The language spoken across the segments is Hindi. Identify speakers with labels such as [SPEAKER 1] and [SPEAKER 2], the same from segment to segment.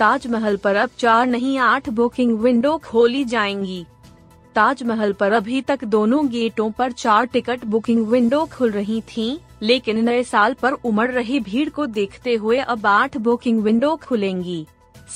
[SPEAKER 1] ताजमहल पर अब चार नहीं आठ बुकिंग विंडो खोली जाएँगी। ताजमहल पर अभी तक दोनों गेटों पर चार टिकट बुकिंग विंडो खुल रही थीं, लेकिन नए साल पर उमड़ रही भीड़ को देखते हुए अब आठ बुकिंग विंडो खुलेंगी।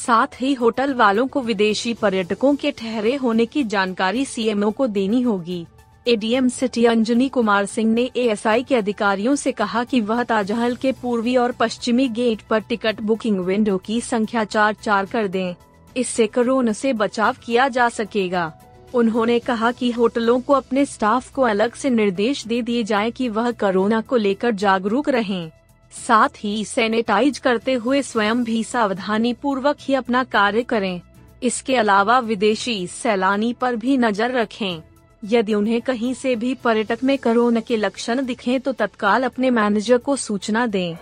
[SPEAKER 1] साथ ही होटल वालों को विदेशी पर्यटकों के ठहरे होने की जानकारी सीएमओ को देनी होगी। एडीएम सिटी अंजनी कुमार सिंह ने एएसआई के अधिकारियों से कहा कि वह ताजहल के पूर्वी और पश्चिमी गेट पर टिकट बुकिंग विंडो की संख्या चार चार कर दें। इससे कोरोना से बचाव किया जा सकेगा। उन्होंने कहा कि होटलों को अपने स्टाफ को अलग से निर्देश दे दिए जाए कि वह कोरोना को लेकर जागरूक रहें। साथ ही सैनिटाइज करते हुए स्वयं भी सावधानी पूर्वक ही अपना कार्य करें। इसके अलावा विदेशी सैलानी पर भी नज़र रखें। यदि उन्हें कहीं से भी पर्यटक में कोरोना के लक्षण दिखें तो तत्काल अपने मैनेजर को सूचना दें।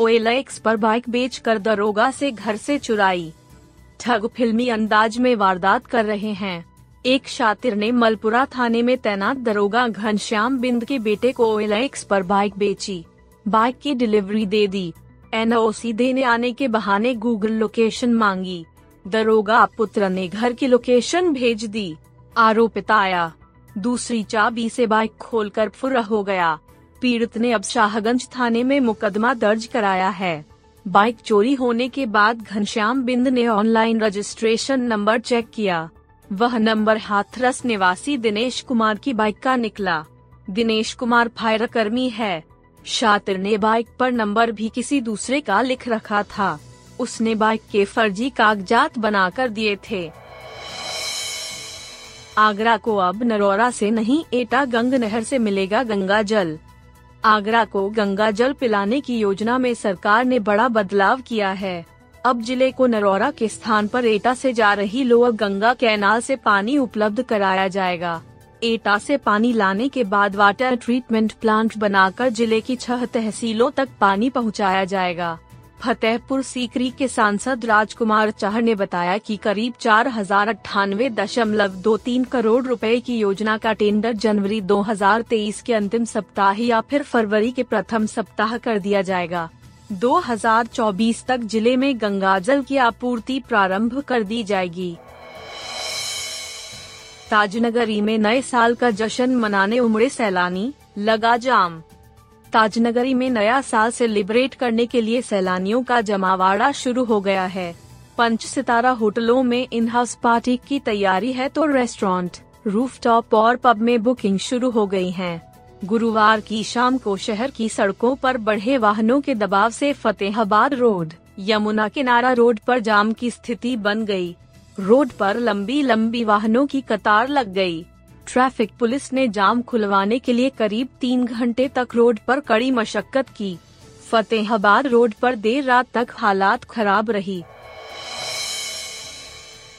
[SPEAKER 1] ओएलएक्स पर बाइक बेच कर दरोगा से घर से चुराई। ठग फिल्मी अंदाज में वारदात कर रहे हैं। एक शातिर ने मलपुरा थाने में तैनात दरोगा घनश्याम बिंद के बेटे को ओएलएक्स पर बाइक बेची। बाइक की डिलीवरी दे दी। एनओसी देने आने के बहाने गूगल लोकेशन मांगी। दरोगा पुत्र ने घर की लोकेशन भेज दी। आरोपित आया दूसरी चाबी से बाइक खोलकर फुर हो गया। पीड़ित ने अब शाहगंज थाने में मुकदमा दर्ज कराया है। बाइक चोरी होने के बाद घनश्याम बिंद ने ऑनलाइन रजिस्ट्रेशन नंबर चेक किया। वह नंबर हाथरस निवासी दिनेश कुमार की बाइक का निकला। दिनेश कुमार फायर कर्मी है। शातिर ने बाइक पर नंबर भी किसी दूसरे का लिख रखा था। उसने बाइक के फर्जी कागजात बनाकर दिए थे। आगरा को अब नरौरा से नहीं, एटा गंग नहर से मिलेगा गंगा जल। आगरा को गंगा जल पिलाने की योजना में सरकार ने बड़ा बदलाव किया है। अब ज़िले को नरोरा के स्थान पर एटा से जा रही लोअर गंगा कैनाल से पानी उपलब्ध कराया जाएगा। एटा से पानी लाने के बाद वाटर ट्रीटमेंट प्लांट बनाकर ज़िले की छह तहसीलों तक पानी पहुँचाया जाएगा। फतेहपुर सीकरी के सांसद राजकुमार चाह ने बताया कि करीब चार हज़ार अट्ठानवे दशमलव दो तीन करोड़ रुपए की योजना का टेंडर जनवरी 2023 के अंतिम सप्ताह या फिर फरवरी के प्रथम सप्ताह कर दिया जाएगा। 2024 तक ज़िले में गंगाजल की आपूर्ति प्रारंभ कर दी जाएगी। ताजनगरी में नए साल का जश्न मनाने उमड़े सैलानी, लगा जाम। ताजनगरी में नया साल सेलिब्रेट करने के लिए सैलानियों का जमावाड़ा शुरू हो गया है पंच सितारा होटलों में इन हाउस पार्टी की तैयारी है तो रेस्टोरेंट रूफटॉप और पब में बुकिंग शुरू हो गई है गुरुवार की शाम को शहर की सड़कों पर बढ़े वाहनों के दबाव से फतेहाबाद रोड, यमुना किनारा रोड पर जाम की स्थिति बन गई। रोड पर लंबी लंबी वाहनों की कतार लग गई। ट्रैफ़िक पुलिस ने जाम खुलवाने के लिए करीब तीन घंटे तक रोड पर कड़ी मशक्कत की। फतेहाबाद रोड पर देर रात तक हालात खराब रही।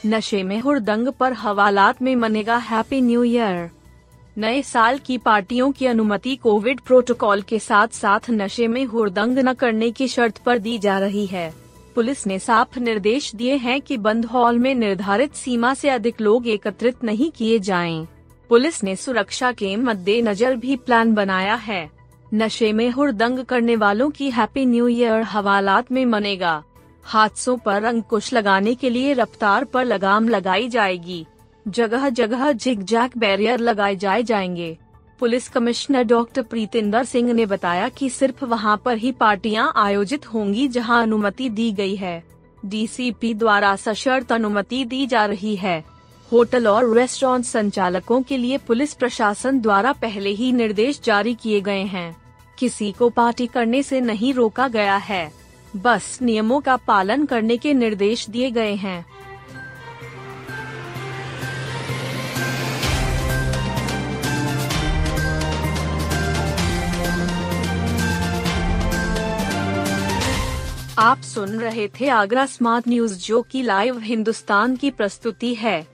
[SPEAKER 1] नशे में हुरदंग पर हवालात में मनेगा हैप्पी न्यू ईयर। नए साल की पार्टियों की अनुमति कोविड प्रोटोकॉल के साथ साथ नशे में हुरदंग न करने की शर्त पर दी जा रही है। पुलिस ने साफ़ निर्देश दिए हैं कि बंद हॉल में निर्धारित सीमा से अधिक लोग एकत्रित नहीं किए जाएँ। पुलिस ने सुरक्षा के मद्देनजर भी प्लान बनाया है। नशे में हुरदंग करने वालों की हैप्पी न्यू ईयर हवालात में मनेगा। हादसों पर अंकुश लगाने के लिए रफ्तार पर लगाम लगाई जाएगी। जगह जगह झिक जैक बैरियर लगाए जाए जाएँगे। Police commissioner doctor Pritinder Singh ने बताया कि सिर्फ़ वहाँ पर ही पार्टियाँ आयोजित होंगी जहाँ अनुमति दी गई है। डीसीपी द्वारा सशर्त अनुमति दी जा रही है। होटल और रेस्टोरेंट संचालकों के लिए पुलिस प्रशासन द्वारा पहले ही निर्देश जारी किए गए हैं। किसी को पार्टी करने से नहीं रोका गया है। बस नियमों का पालन करने के निर्देश दिए गए हैं। आप सुन रहे थे आगरा स्मार्ट न्यूज़ जो की लाइव हिंदुस्तान की प्रस्तुति है।